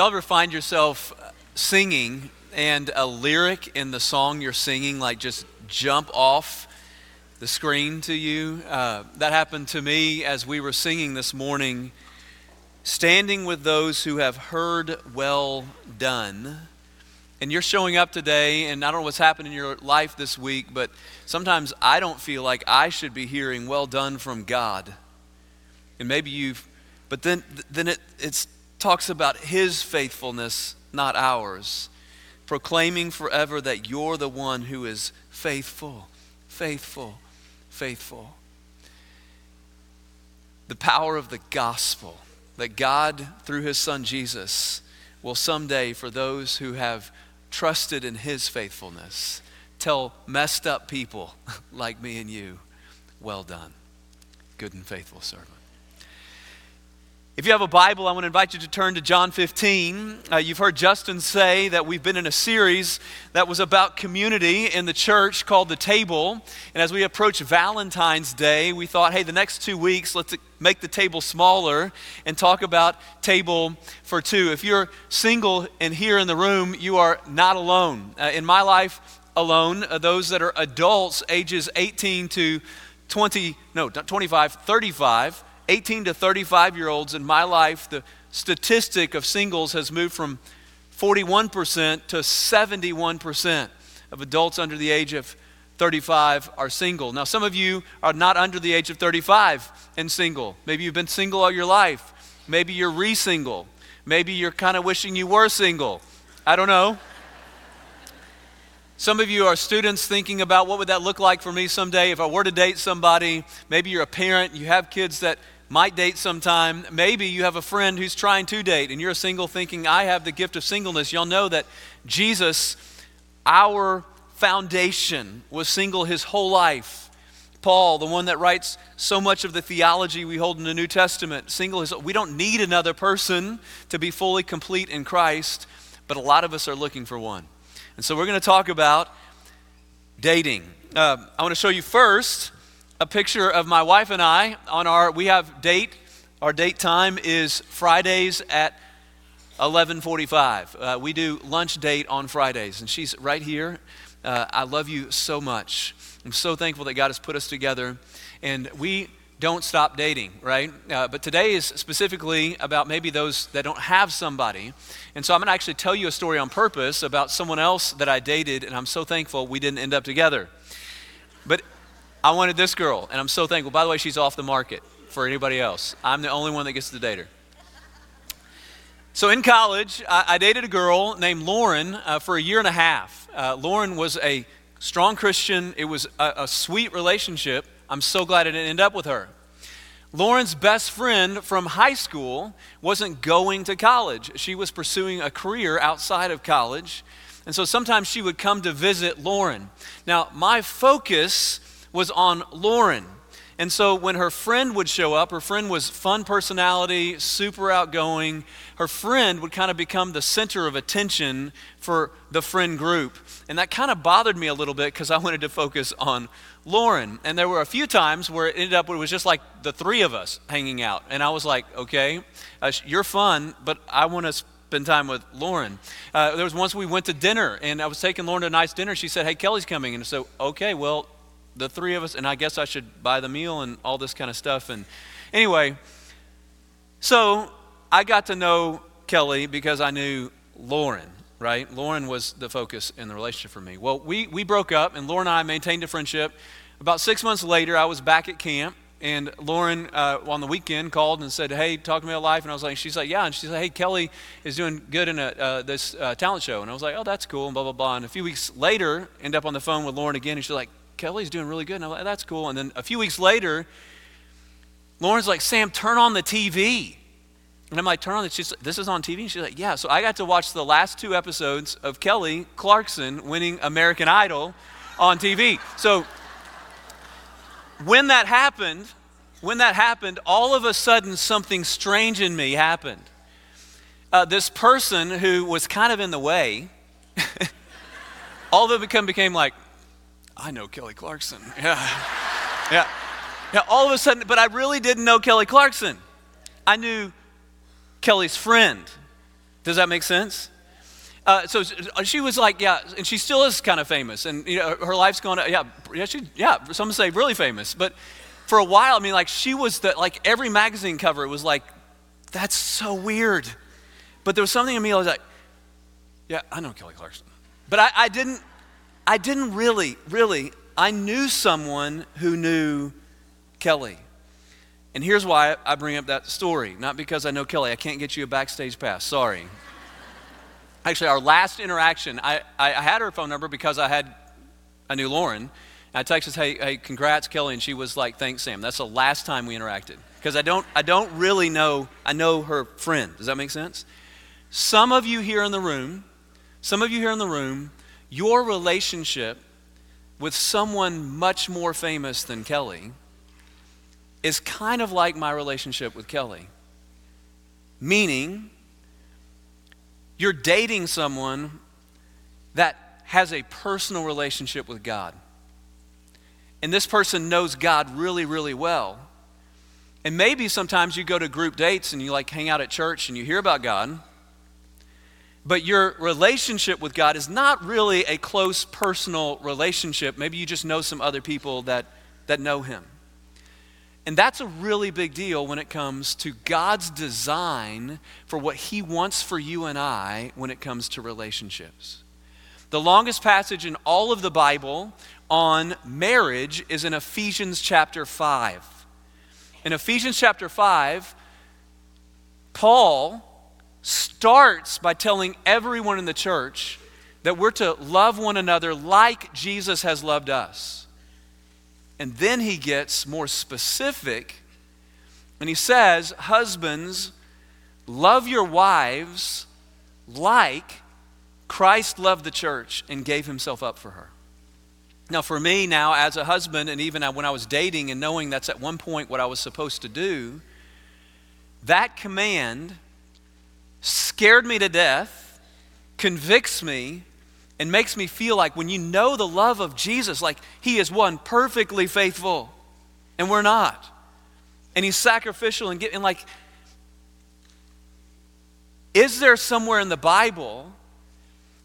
Y'all ever find yourself singing and a lyric in the song you're singing like just jump off the screen to you? Uh, that happened to me as we were singing this morning, standing with those who have heard well done. And you're showing up today, and I don't know what's happened in your life this week, but sometimes I don't feel like I should be hearing well done from God. And maybe you've, but then, then it, it's talks about his faithfulness, not ours, proclaiming forever that you're the one who is faithful, faithful, faithful. The power of the gospel that God, through his son Jesus, will someday, for those who have trusted in his faithfulness, tell messed up people like me and you, well done, good and faithful servant. If you have a Bible, I want to invite you to turn to John 15. Uh, you've heard Justin say that we've been in a series that was about community in the church called The Table. And as we approach Valentine's Day, we thought, hey, the next two weeks, let's make the table smaller and talk about table for two. If you're single and here in the room, you are not alone. Uh, in my life, alone, uh, those that are adults, ages 18 to 20, no, 25, 35 18 to 35 year olds in my life, the statistic of singles has moved from 41% to 71% of adults under the age of 35 are single. Now, some of you are not under the age of 35 and single. Maybe you've been single all your life. Maybe you're re single. Maybe you're kind of wishing you were single. I don't know. Some of you are students thinking about what would that look like for me someday if I were to date somebody. Maybe you're a parent, you have kids that might date sometime. Maybe you have a friend who's trying to date and you're a single thinking, I have the gift of singleness. Y'all know that Jesus, our foundation, was single his whole life. Paul, the one that writes so much of the theology we hold in the New Testament, single his we don't need another person to be fully complete in Christ, but a lot of us are looking for one. And so we're going to talk about dating. Uh, I want to show you first a picture of my wife and I on our we have date our date time is Fridays at 11:45. Uh, we do lunch date on Fridays, and she's right here. Uh, I love you so much. I'm so thankful that God has put us together, and we don't stop dating, right? Uh, but today is specifically about maybe those that don't have somebody, and so I'm going to actually tell you a story on purpose about someone else that I dated, and I'm so thankful we didn't end up together. But I wanted this girl, and I'm so thankful. By the way, she's off the market for anybody else. I'm the only one that gets to date her. So in college, I, I dated a girl named Lauren uh, for a year and a half. Uh, Lauren was a strong Christian. It was a, a sweet relationship. I'm so glad I didn't end up with her. Lauren's best friend from high school wasn't going to college. She was pursuing a career outside of college. And so sometimes she would come to visit Lauren. Now, my focus was on Lauren. And so when her friend would show up, her friend was fun personality, super outgoing. Her friend would kind of become the center of attention for the friend group. And that kind of bothered me a little bit because I wanted to focus on Lauren. And there were a few times where it ended up, it was just like the three of us hanging out. And I was like, okay, uh, you're fun, but I want to spend time with Lauren. Uh, there was once we went to dinner, and I was taking Lauren to a nice dinner. She said, hey, Kelly's coming. And so, okay, well, the three of us, and I guess I should buy the meal and all this kind of stuff. And anyway, so I got to know Kelly because I knew Lauren, right? Lauren was the focus in the relationship for me. Well, we, we broke up, and Lauren and I maintained a friendship. About six months later, I was back at camp, and Lauren uh, on the weekend called and said, "Hey, talk to me about life." And I was like, "She's like, yeah." And she said, "Hey, Kelly is doing good in a, uh, this uh, talent show." And I was like, "Oh, that's cool." And blah blah blah. And a few weeks later, end up on the phone with Lauren again, and she's like, Kelly's doing really good. And I'm like, that's cool. And then a few weeks later, Lauren's like, Sam, turn on the TV. And I'm like, turn on the, she's this is on TV? And she's like, yeah. So I got to watch the last two episodes of Kelly Clarkson winning American Idol on TV. So when that happened, when that happened, all of a sudden something strange in me happened. Uh, this person who was kind of in the way, all of a become, became like, I know Kelly Clarkson. Yeah. Yeah. Yeah, all of a sudden, but I really didn't know Kelly Clarkson. I knew Kelly's friend. Does that make sense? Uh, so uh, she was like, yeah, and she still is kind of famous, and you know, her life's going, yeah, yeah, she, yeah. Some say really famous, but for a while, I mean, like she was the like every magazine cover was like, that's so weird, but there was something in me I was like, yeah, I know Kelly Clarkson, but I, I didn't, I didn't really, really. I knew someone who knew Kelly. And here's why I bring up that story. Not because I know Kelly. I can't get you a backstage pass. Sorry. Actually, our last interaction, I, I had her phone number because I had I knew Lauren. I texted, hey, hey, congrats, Kelly. And she was like, thanks, Sam. That's the last time we interacted. Because I don't, I don't really know, I know her friend. Does that make sense? Some of you here in the room, some of you here in the room, your relationship with someone much more famous than Kelly is kind of like my relationship with Kelly. Meaning, you're dating someone that has a personal relationship with God. And this person knows God really, really well. And maybe sometimes you go to group dates and you like hang out at church and you hear about God, but your relationship with God is not really a close personal relationship. Maybe you just know some other people that, that know Him. And that's a really big deal when it comes to God's design for what He wants for you and I when it comes to relationships. The longest passage in all of the Bible on marriage is in Ephesians chapter 5. In Ephesians chapter 5, Paul starts by telling everyone in the church that we're to love one another like Jesus has loved us. And then he gets more specific and he says, Husbands, love your wives like Christ loved the church and gave himself up for her. Now, for me now, as a husband, and even when I was dating and knowing that's at one point what I was supposed to do, that command scared me to death, convicts me, and makes me feel like when you know the love of Jesus, like He is one perfectly faithful, and we're not. And He's sacrificial and getting like, is there somewhere in the Bible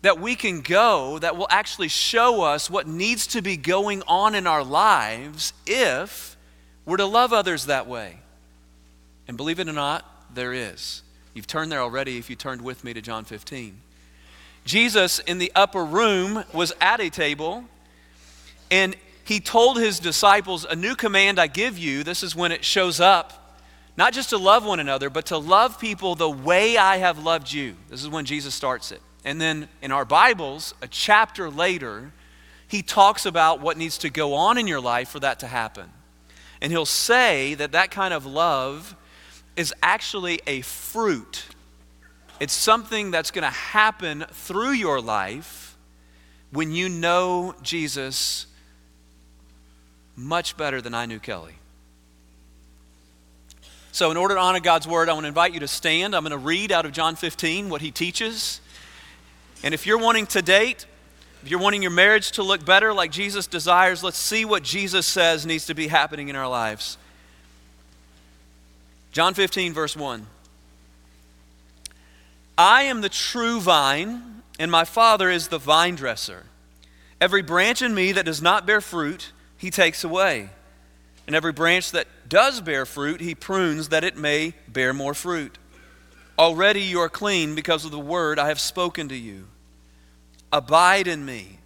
that we can go that will actually show us what needs to be going on in our lives if we're to love others that way? And believe it or not, there is. You've turned there already if you turned with me to John 15. Jesus in the upper room was at a table, and he told his disciples, A new command I give you. This is when it shows up. Not just to love one another, but to love people the way I have loved you. This is when Jesus starts it. And then in our Bibles, a chapter later, he talks about what needs to go on in your life for that to happen. And he'll say that that kind of love is actually a fruit it's something that's going to happen through your life when you know Jesus much better than I knew Kelly. So, in order to honor God's word, I want to invite you to stand. I'm going to read out of John 15 what he teaches. And if you're wanting to date, if you're wanting your marriage to look better like Jesus desires, let's see what Jesus says needs to be happening in our lives. John 15, verse 1. I am the true vine, and my Father is the vine dresser. Every branch in me that does not bear fruit, he takes away. And every branch that does bear fruit, he prunes that it may bear more fruit. Already you are clean because of the word I have spoken to you. Abide in me,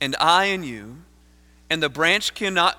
and I in you, and the branch cannot,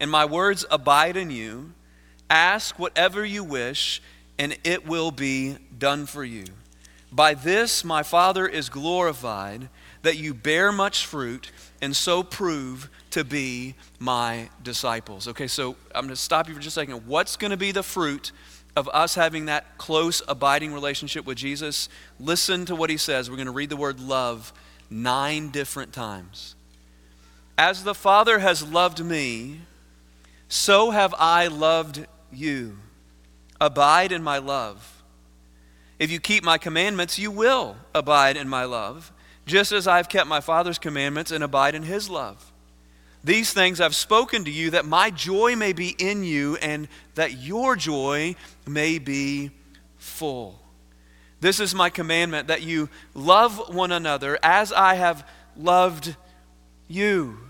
and my words abide in you, ask whatever you wish, and it will be done for you. By this my Father is glorified, that you bear much fruit and so prove to be my disciples. Okay, so I'm going to stop you for just a second. What's going to be the fruit of us having that close, abiding relationship with Jesus, listen to what he says. We're going to read the word love nine different times. As the Father has loved me, so have I loved you. Abide in my love. If you keep my commandments, you will abide in my love, just as I've kept my Father's commandments and abide in his love. These things I've spoken to you that my joy may be in you and that your joy may be full. This is my commandment that you love one another as I have loved you.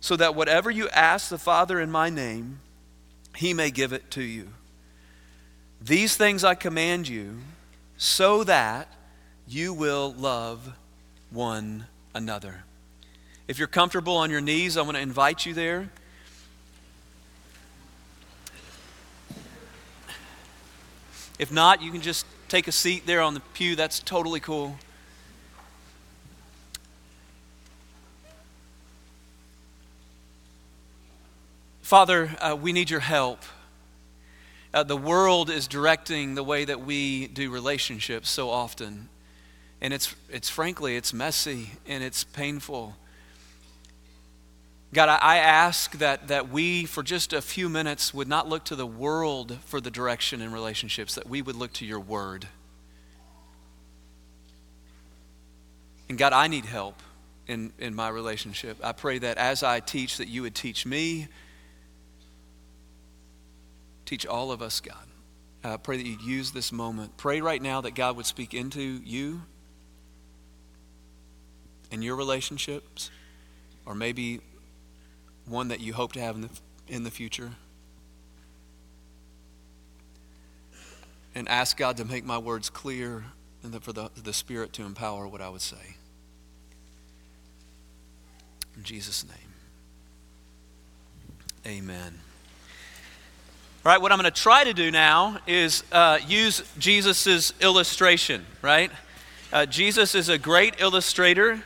so that whatever you ask the Father in my name, he may give it to you. These things I command you, so that you will love one another. If you're comfortable on your knees, I want to invite you there. If not, you can just take a seat there on the pew. That's totally cool. Father, uh, we need your help. Uh, the world is directing the way that we do relationships so often and it's, it's frankly, it's messy and it's painful. God, I, I ask that, that we, for just a few minutes, would not look to the world for the direction in relationships, that we would look to your word. And God, I need help in, in my relationship. I pray that as I teach, that you would teach me, teach all of us, God. I pray that you'd use this moment. Pray right now that God would speak into you and your relationships, or maybe one that you hope to have in the, in the future. And ask God to make my words clear and for the, the Spirit to empower what I would say. In Jesus' name. Amen. All right, what I'm going to try to do now is uh, use Jesus' illustration, right? Uh, Jesus is a great illustrator.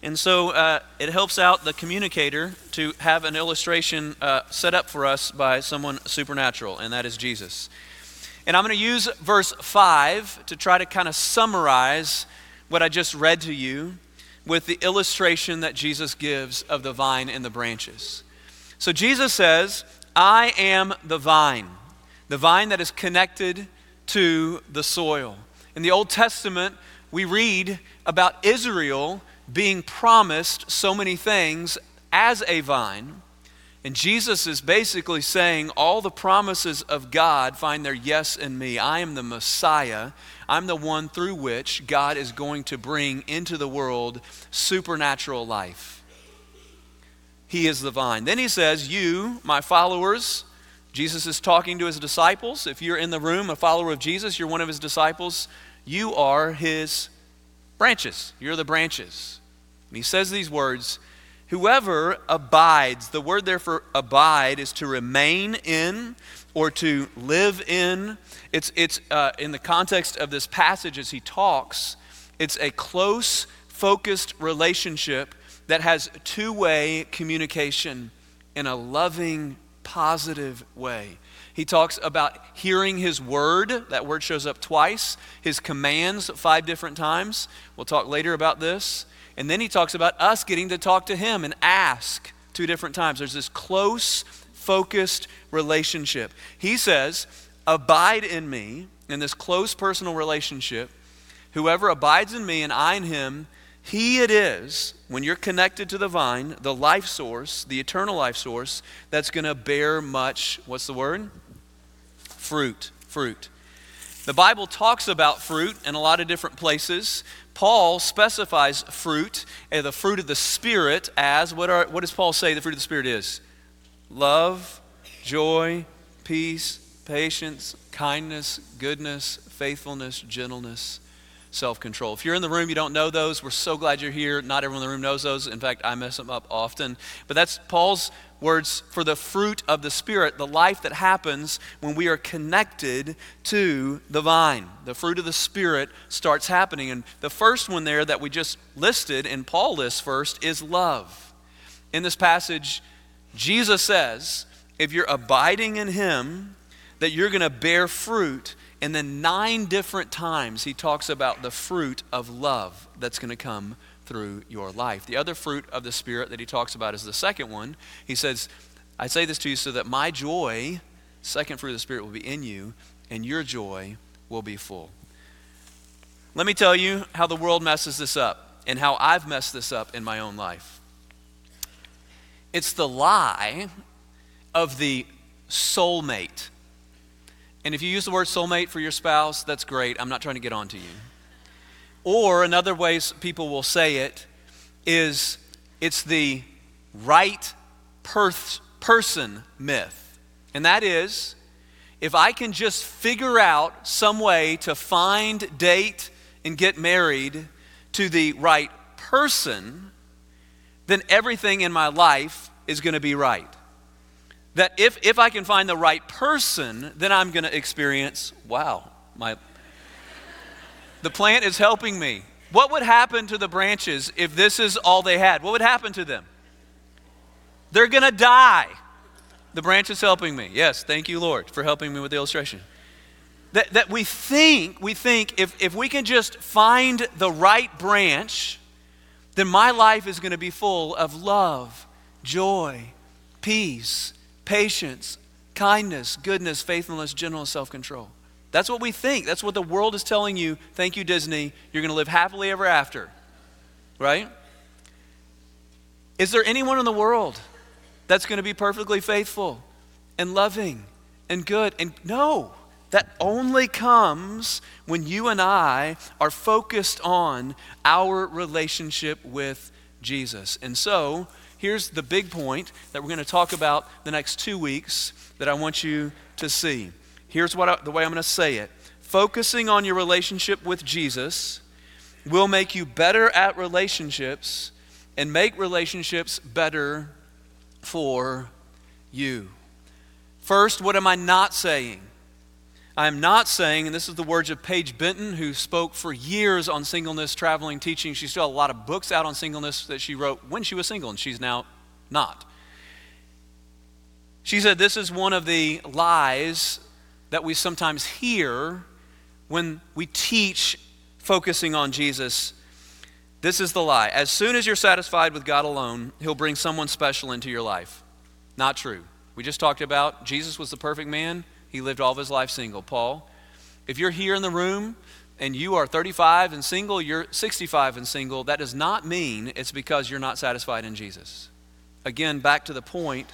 And so uh, it helps out the communicator to have an illustration uh, set up for us by someone supernatural, and that is Jesus. And I'm going to use verse 5 to try to kind of summarize what I just read to you with the illustration that Jesus gives of the vine and the branches. So Jesus says, I am the vine, the vine that is connected to the soil. In the Old Testament, we read about Israel being promised so many things as a vine. And Jesus is basically saying all the promises of God find their yes in me. I am the Messiah. I'm the one through which God is going to bring into the world supernatural life. He is the vine. Then he says, You, my followers, Jesus is talking to his disciples. If you're in the room, a follower of Jesus, you're one of his disciples, you are his branches. You're the branches. And he says these words Whoever abides, the word there for abide is to remain in or to live in. It's, it's uh, in the context of this passage as he talks, it's a close, focused relationship that has two way communication in a loving, positive way. He talks about hearing his word. That word shows up twice. His commands five different times. We'll talk later about this. And then he talks about us getting to talk to him and ask two different times. There's this close, focused relationship. He says, Abide in me, in this close personal relationship. Whoever abides in me and I in him, he it is, when you're connected to the vine, the life source, the eternal life source, that's going to bear much, what's the word? fruit. Fruit. The Bible talks about fruit in a lot of different places. Paul specifies fruit, and the fruit of the Spirit, as what, are, what does Paul say the fruit of the Spirit is? Love, joy, peace, patience, kindness, goodness, faithfulness, gentleness, self control. If you're in the room, you don't know those, we're so glad you're here. Not everyone in the room knows those. In fact, I mess them up often. But that's Paul's words for the fruit of the Spirit, the life that happens when we are connected to the vine. The fruit of the Spirit starts happening. And the first one there that we just listed, and Paul lists first, is love. In this passage, Jesus says, if you're abiding in Him, that you're going to bear fruit. And then nine different times he talks about the fruit of love that's going to come through your life. The other fruit of the Spirit that he talks about is the second one. He says, I say this to you so that my joy, second fruit of the Spirit, will be in you, and your joy will be full. Let me tell you how the world messes this up and how I've messed this up in my own life. It's the lie of the soulmate. And if you use the word soulmate for your spouse, that's great. I'm not trying to get on to you. Or another ways people will say it is it's the right per- person myth. And that is if I can just figure out some way to find, date, and get married to the right person, then everything in my life is going to be right. That if, if I can find the right person, then I'm going to experience, wow, my the plant is helping me. What would happen to the branches if this is all they had? What would happen to them? They're going to die. The branch is helping me. Yes, thank you, Lord, for helping me with the illustration. That, that we think, we think if, if we can just find the right branch, then my life is going to be full of love, joy, peace, patience, kindness, goodness, faithfulness, gentleness, self control. That's what we think. That's what the world is telling you. Thank you, Disney. You're going to live happily ever after. Right? Is there anyone in the world that's going to be perfectly faithful and loving and good? And no, that only comes when you and I are focused on our relationship with Jesus. And so, here's the big point that we're going to talk about the next two weeks that I want you to see. Here's what I, the way I'm going to say it focusing on your relationship with Jesus will make you better at relationships and make relationships better for you. First, what am I not saying? I am not saying, and this is the words of Paige Benton, who spoke for years on singleness, traveling, teaching. She still a lot of books out on singleness that she wrote when she was single, and she's now not. She said this is one of the lies that we sometimes hear when we teach focusing on Jesus. This is the lie. As soon as you're satisfied with God alone, He'll bring someone special into your life. Not true. We just talked about Jesus was the perfect man. He lived all of his life single. Paul, if you're here in the room and you are 35 and single, you're 65 and single, that does not mean it's because you're not satisfied in Jesus. Again, back to the point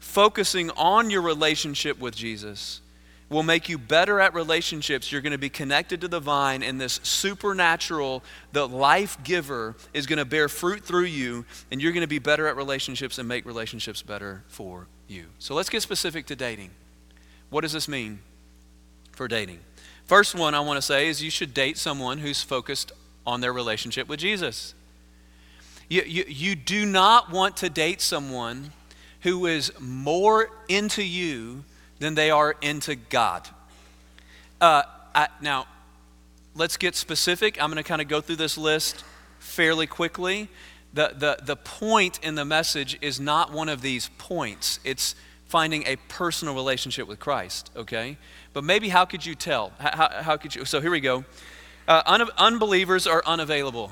focusing on your relationship with Jesus will make you better at relationships. You're going to be connected to the vine, and this supernatural, the life giver, is going to bear fruit through you, and you're going to be better at relationships and make relationships better for you. So let's get specific to dating. What does this mean for dating? First one I want to say is you should date someone who's focused on their relationship with Jesus. You, you, you do not want to date someone who is more into you than they are into God. Uh, I, now, let's get specific. I'm going to kind of go through this list fairly quickly. The, the, the point in the message is not one of these points, it's finding a personal relationship with Christ, okay? But maybe how could you tell? How, how could you? So here we go. Uh, un- unbelievers are unavailable.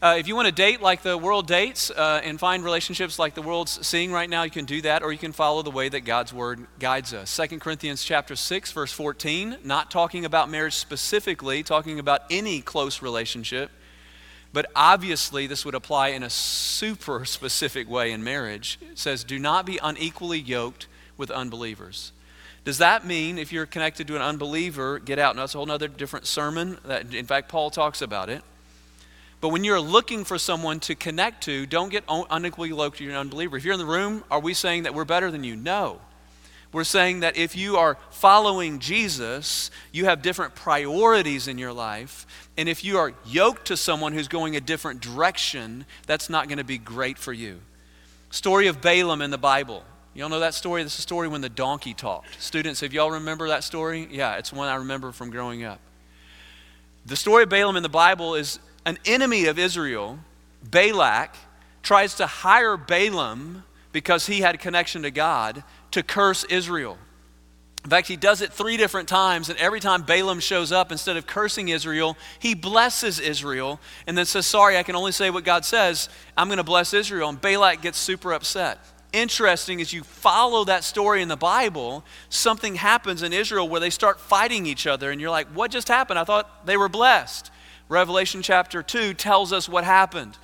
Uh, if you want to date like the world dates uh, and find relationships like the world's seeing right now, you can do that, or you can follow the way that God's word guides us. 2 Corinthians chapter 6, verse 14, not talking about marriage specifically, talking about any close relationship. But obviously, this would apply in a super specific way in marriage. It says, Do not be unequally yoked with unbelievers. Does that mean if you're connected to an unbeliever, get out? No, that's a whole other different sermon. That, in fact, Paul talks about it. But when you're looking for someone to connect to, don't get unequally yoked to an unbeliever. If you're in the room, are we saying that we're better than you? No. We're saying that if you are following Jesus, you have different priorities in your life. And if you are yoked to someone who's going a different direction, that's not going to be great for you. Story of Balaam in the Bible. Y'all know that story? This is a story when the donkey talked. Students, if y'all remember that story? Yeah, it's one I remember from growing up. The story of Balaam in the Bible is an enemy of Israel, Balak, tries to hire Balaam because he had a connection to God to curse Israel. In fact, he does it three different times, and every time Balaam shows up, instead of cursing Israel, he blesses Israel and then says, Sorry, I can only say what God says. I'm going to bless Israel. And Balak gets super upset. Interesting as you follow that story in the Bible, something happens in Israel where they start fighting each other, and you're like, What just happened? I thought they were blessed. Revelation chapter 2 tells us what happened.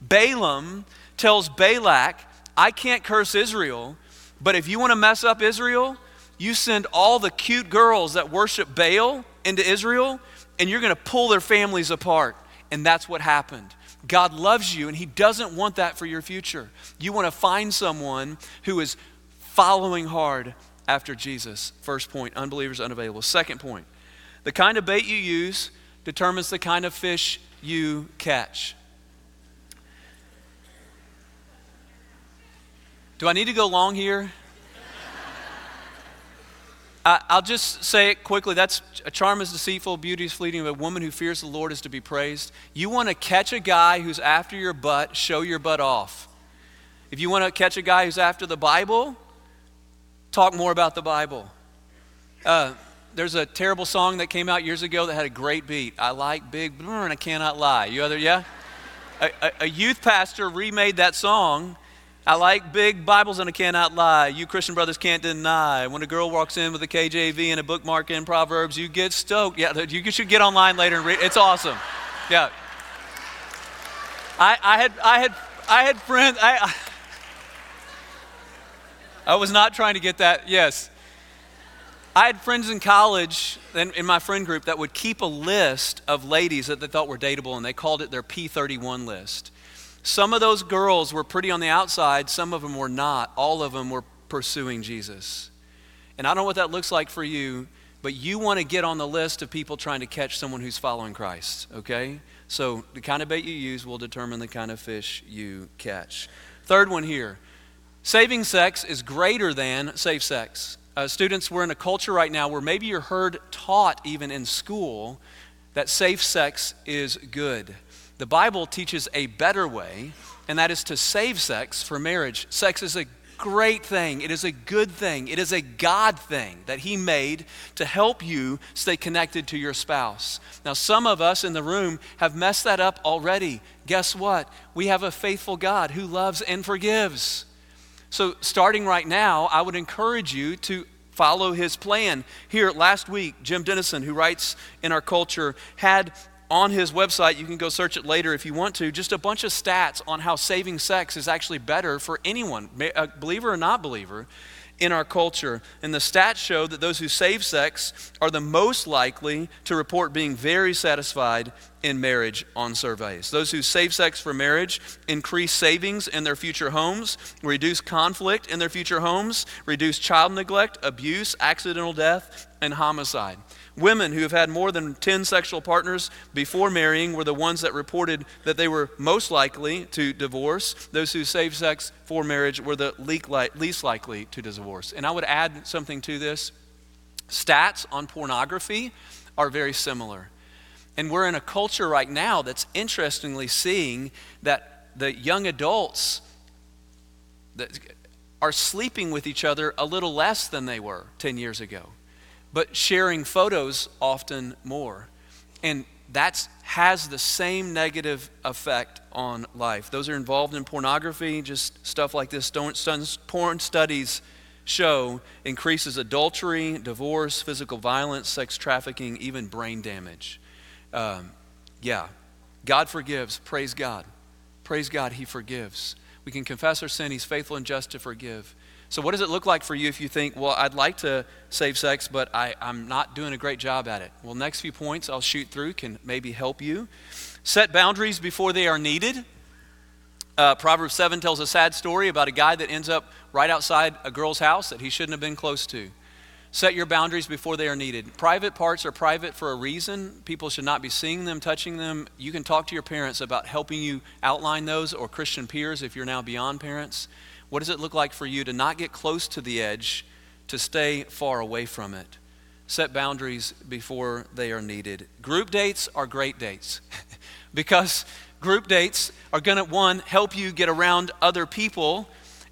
Balaam tells Balak, I can't curse Israel, but if you want to mess up Israel, you send all the cute girls that worship Baal into Israel, and you're going to pull their families apart. And that's what happened. God loves you, and He doesn't want that for your future. You want to find someone who is following hard after Jesus. First point unbelievers unavailable. Second point the kind of bait you use determines the kind of fish you catch. Do I need to go long here? I'll just say it quickly. That's a charm is deceitful, beauty is fleeting, but a woman who fears the Lord is to be praised. You want to catch a guy who's after your butt, show your butt off. If you want to catch a guy who's after the Bible, talk more about the Bible. Uh, there's a terrible song that came out years ago that had a great beat. I like big and I cannot lie. You other, yeah? A, a, a youth pastor remade that song I like big Bibles and I cannot lie. You Christian brothers can't deny. When a girl walks in with a KJV and a bookmark in Proverbs, you get stoked. Yeah, you should get online later and read. It's awesome. Yeah. I, I had I had I had friends. I, I was not trying to get that. Yes. I had friends in college in, in my friend group that would keep a list of ladies that they thought were dateable, and they called it their P31 list. Some of those girls were pretty on the outside, some of them were not. All of them were pursuing Jesus. And I don't know what that looks like for you, but you want to get on the list of people trying to catch someone who's following Christ, okay? So the kind of bait you use will determine the kind of fish you catch. Third one here saving sex is greater than safe sex. Uh, students, we're in a culture right now where maybe you're heard taught even in school that safe sex is good. The Bible teaches a better way, and that is to save sex for marriage. Sex is a great thing. It is a good thing. It is a God thing that He made to help you stay connected to your spouse. Now, some of us in the room have messed that up already. Guess what? We have a faithful God who loves and forgives. So, starting right now, I would encourage you to follow his plan. Here, last week, Jim Denison, who writes in our culture, had on his website, you can go search it later if you want to, just a bunch of stats on how saving sex is actually better for anyone, believer or not believer, in our culture. And the stats show that those who save sex are the most likely to report being very satisfied in marriage on surveys. Those who save sex for marriage increase savings in their future homes, reduce conflict in their future homes, reduce child neglect, abuse, accidental death, and homicide. Women who have had more than 10 sexual partners before marrying were the ones that reported that they were most likely to divorce. Those who saved sex for marriage were the least likely to divorce. And I would add something to this stats on pornography are very similar. And we're in a culture right now that's interestingly seeing that the young adults that are sleeping with each other a little less than they were 10 years ago but sharing photos often more. And that has the same negative effect on life. Those are involved in pornography, just stuff like this. Porn studies show increases adultery, divorce, physical violence, sex trafficking, even brain damage. Um, yeah, God forgives. Praise God. Praise God, He forgives. We can confess our sin. He's faithful and just to forgive. So, what does it look like for you if you think, well, I'd like to save sex, but I, am not doing a great job at it? Well, next few points I'll shoot through can maybe help you. Set boundaries before they are needed. Uh, Proverbs 7 tells a sad story about a guy that ends up right outside a girl's house that he shouldn't have been close to. Set your boundaries before they are needed. Private parts are private for a reason. People should not be seeing them, touching them. You can talk to your parents about helping you outline those, or Christian peers if you're now beyond parents. What does it look like for you to not get close to the edge, to stay far away from it? Set boundaries before they are needed. Group dates are great dates because group dates are going to, one, help you get around other people,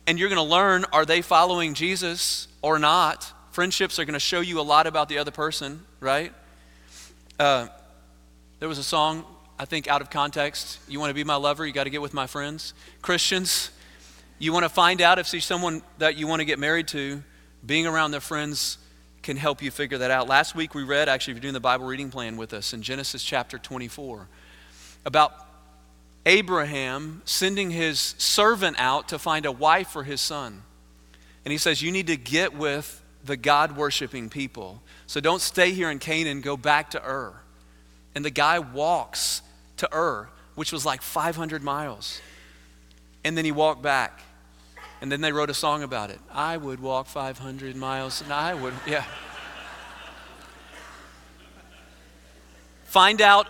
and you're going to learn are they following Jesus or not? Friendships are going to show you a lot about the other person, right? Uh, there was a song, I think, out of context. You want to be my lover, you got to get with my friends. Christians, you want to find out if she's someone that you want to get married to, being around their friends can help you figure that out. Last week we read, actually, if you're doing the Bible reading plan with us, in Genesis chapter 24, about Abraham sending his servant out to find a wife for his son. And he says, You need to get with the God worshiping people. So don't stay here in Canaan, go back to Ur. And the guy walks to Ur, which was like 500 miles. And then he walked back. And then they wrote a song about it. I would walk 500 miles, and I would, yeah. Find out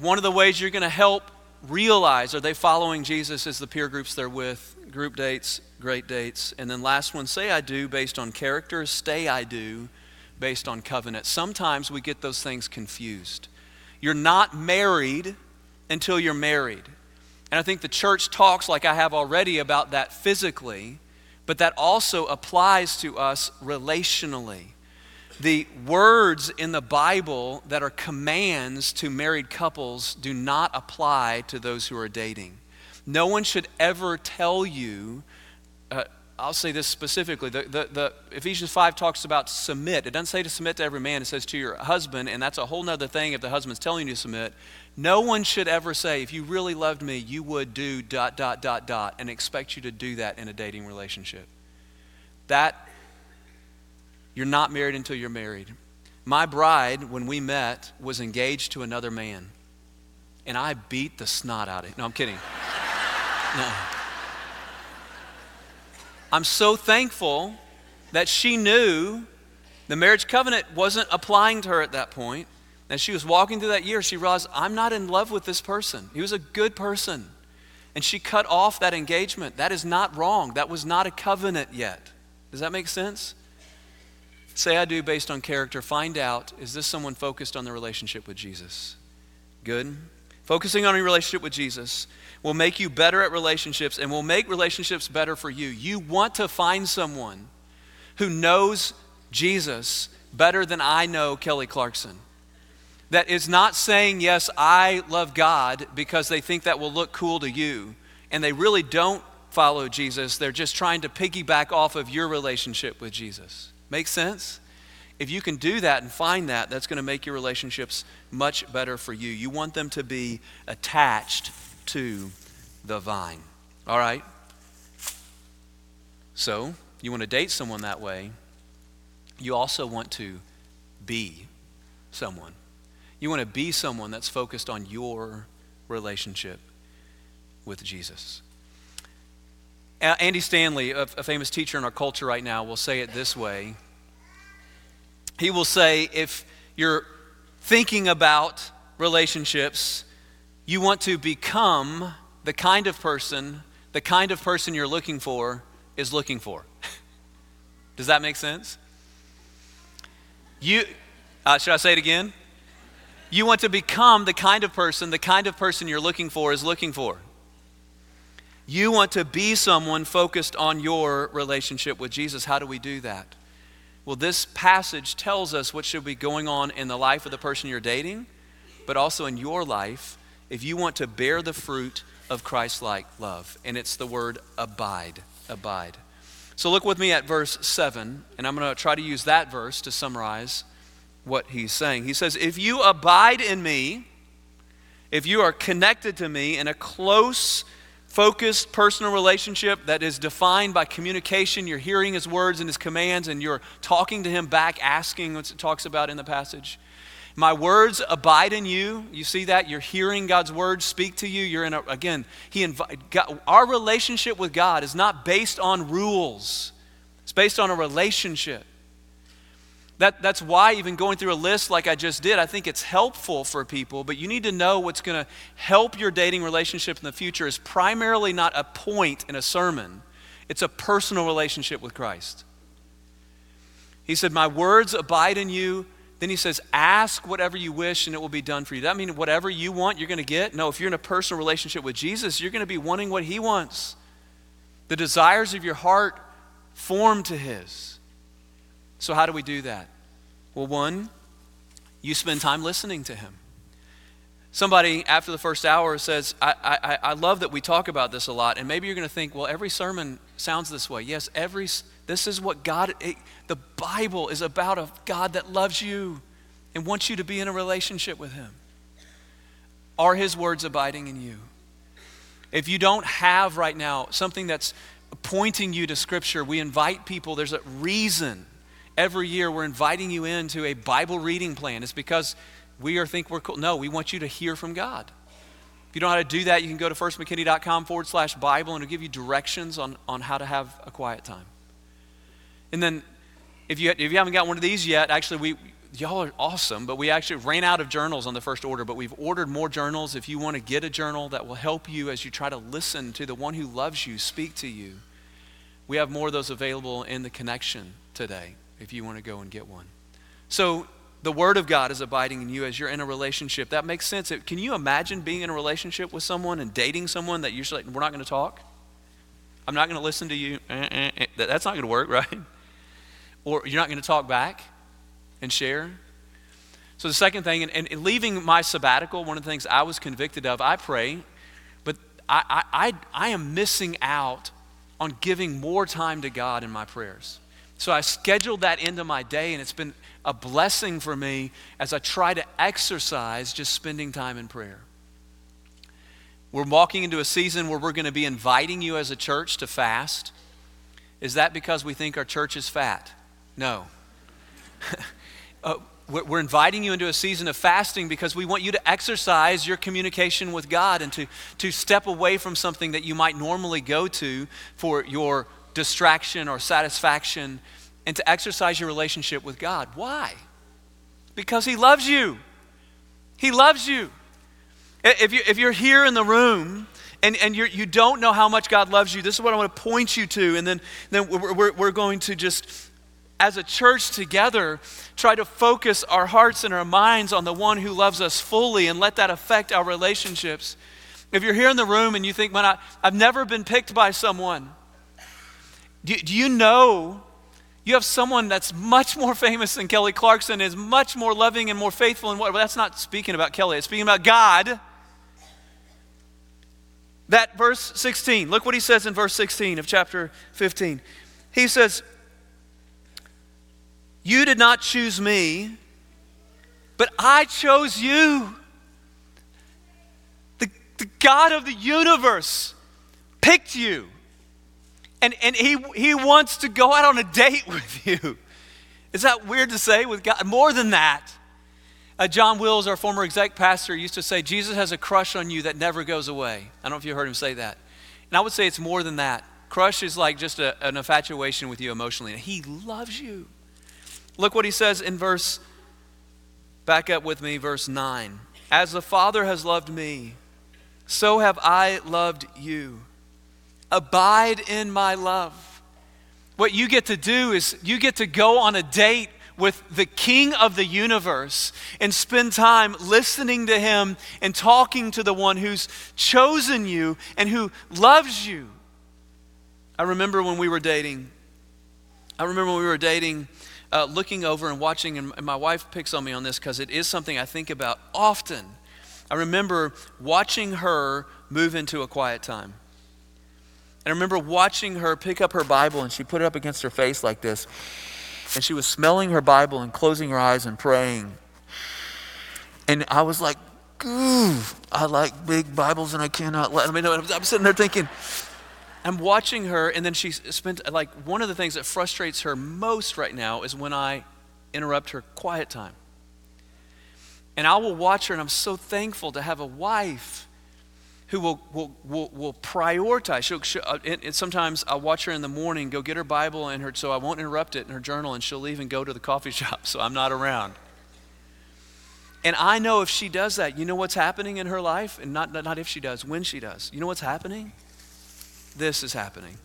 one of the ways you're going to help realize are they following Jesus as the peer groups they're with, group dates, great dates. And then last one, say I do based on character, stay I do based on covenant. Sometimes we get those things confused. You're not married until you're married. And I think the church talks like I have already about that physically, but that also applies to us relationally. The words in the Bible that are commands to married couples do not apply to those who are dating. No one should ever tell you, uh, I'll say this specifically. The, the, the, Ephesians 5 talks about submit. It doesn't say to submit to every man, it says to your husband, and that's a whole other thing if the husband's telling you to submit. No one should ever say, if you really loved me, you would do dot, dot, dot, dot, and expect you to do that in a dating relationship. That you're not married until you're married. My bride, when we met, was engaged to another man. And I beat the snot out of it. No, I'm kidding. No. I'm so thankful that she knew the marriage covenant wasn't applying to her at that point. As she was walking through that year, she realized, I'm not in love with this person. He was a good person. And she cut off that engagement. That is not wrong. That was not a covenant yet. Does that make sense? Say I do based on character. Find out is this someone focused on the relationship with Jesus? Good. Focusing on your relationship with Jesus will make you better at relationships and will make relationships better for you. You want to find someone who knows Jesus better than I know Kelly Clarkson. That is not saying, Yes, I love God because they think that will look cool to you. And they really don't follow Jesus. They're just trying to piggyback off of your relationship with Jesus. Make sense? If you can do that and find that, that's going to make your relationships much better for you. You want them to be attached to the vine. All right? So, you want to date someone that way. You also want to be someone. You want to be someone that's focused on your relationship with Jesus. Andy Stanley, a, famous teacher in our culture right now, will say it this way. He will say, if you're thinking about relationships, you want to become the kind of person, the kind of person you're looking for is looking for. Does that make sense? You, uh, should I say it again? You want to become the kind of person, the kind of person you're looking for is looking for. You want to be someone focused on your relationship with Jesus. How do we do that? Well, this passage tells us what should be going on in the life of the person you're dating, but also in your life if you want to bear the fruit of Christ like love. And it's the word abide. Abide. So look with me at verse 7, and I'm going to try to use that verse to summarize what he's saying. He says, If you abide in me, if you are connected to me in a close focused personal relationship that is defined by communication. You're hearing his words and his commands, and you're talking to him back, asking what it talks about in the passage. My words abide in you. You see that? You're hearing God's words speak to you. You're in a, again, he invite, God, our relationship with God is not based on rules, it's based on a relationship. That, that's why, even going through a list like I just did, I think it's helpful for people, but you need to know what's going to help your dating relationship in the future is primarily not a point in a sermon, it's a personal relationship with Christ. He said, My words abide in you. Then he says, Ask whatever you wish and it will be done for you. That means whatever you want, you're going to get? No, if you're in a personal relationship with Jesus, you're going to be wanting what he wants. The desires of your heart form to his. So, how do we do that? Well, one, you spend time listening to him. Somebody after the first hour says, I, I, I love that we talk about this a lot. And maybe you're going to think, well, every sermon sounds this way. Yes, every, this is what God, it, the Bible is about a God that loves you and wants you to be in a relationship with him. Are his words abiding in you? If you don't have right now something that's pointing you to Scripture, we invite people, there's a reason every year we're inviting you into a Bible reading plan. It's because we are think we're cool. No, we want you to hear from God. If you don't know how to do that, you can go to firstmckinney.com forward slash Bible and it'll give you directions on, on how to have a quiet time. And then if you, if you haven't got one of these yet, actually, we, y'all are awesome, but we actually ran out of journals on the first order, but we've ordered more journals. If you want to get a journal that will help you as you try to listen to the one who loves you speak to you, we have more of those available in the connection today if you want to go and get one. So, the Word of God is abiding in you as you're in a relationship. That makes sense. Can you imagine being in a relationship with someone and dating someone that you're like, we're not going to talk? I'm not going to listen to you. Eh, eh, eh. That's not going to work, right? Or you're not going to talk back and share. So, the second thing, and, and leaving my sabbatical, one of the things I was convicted of, I pray, but I, I, I, I am missing out on giving more time to God in my prayers. So I scheduled that into my day, and it's been a blessing for me as I try to exercise just spending time in prayer. We're walking into a season where we're going to be inviting you as a church to fast. Is that because we think our church is fat? No. uh, we're inviting you into a season of fasting because we want you to exercise your communication with God and to, to step away from something that you might normally go to for your distraction or satisfaction and to exercise your relationship with God. Why? Because He loves you. He loves you. If, you, if you're here in the room and, and you're, you don't know how much God loves you, this is what I want to point you to. And then, then we're, we're, we're going to just, as a church together, try to focus our hearts and our minds on the one who loves us fully and let that affect our relationships. If you're here in the room and you think, man, I, I've never been picked by someone, do, do you know you have someone that's much more famous than Kelly Clarkson, is much more loving and more faithful and what well, that's not speaking about Kelly, it's speaking about God. That verse 16, look what he says in verse 16 of chapter 15. He says, You did not choose me, but I chose you. The, the God of the universe picked you and, and he, he wants to go out on a date with you. Is that weird to say with God? More than that. Uh, John Wills, our former exec pastor, used to say, Jesus has a crush on you that never goes away. I don't know if you heard him say that. And I would say it's more than that. Crush is like just a, an infatuation with you emotionally. He loves you. Look what he says in verse, back up with me, verse 9. As the Father has loved me, so have I loved you. Abide in my love. What you get to do is you get to go on a date with the King of the universe and spend time listening to him and talking to the one who's chosen you and who loves you. I remember when we were dating, I remember when we were dating, uh, looking over and watching, and, my wife picks on me on this because it is something I think about often. I remember watching her move into a quiet time. And I remember watching her pick up her Bible and she put it up against her face like this. And she was smelling her Bible and closing her eyes and praying. And I was like, Ooh, I like big Bibles and I cannot let. I mean, I'm sitting there thinking, I'm watching her, and then she spent, like, one of the things that frustrates her most right now is when I interrupt her quiet time. And I will watch her, and I'm so thankful to have a wife who will, will, will, will prioritize. She'll, she'll, uh, and, and sometimes I'll watch her in the morning, go get her Bible and her, so I won't interrupt it in her journal, and she'll leave and go to the coffee shop, so I'm not around. And I know if she does that, you know what's happening in her life? And not, not if she does, when she does. You know what's happening? This is happening.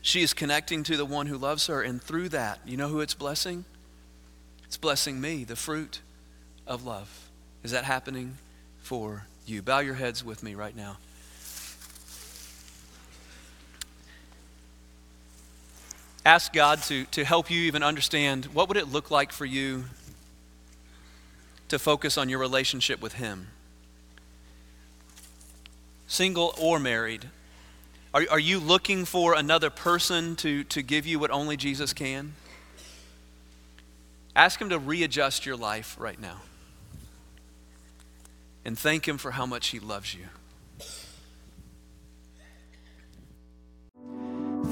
She is connecting to the one who loves her, and through that, you know who it's blessing? It's blessing me, the fruit of love. Is that happening for you? Bow your heads with me right now. Ask God to, to help you even understand what would it look like for you to focus on your relationship with Him. Single or married. Are, are you looking for another person to, to give you what only Jesus can? Ask Him to readjust your life right now. And thank Him for how much He loves you.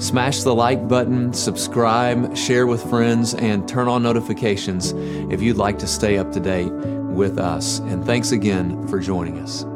Smash the like button, subscribe, share with friends, and turn on notifications if you'd like to stay up to date with us. And thanks again for joining us.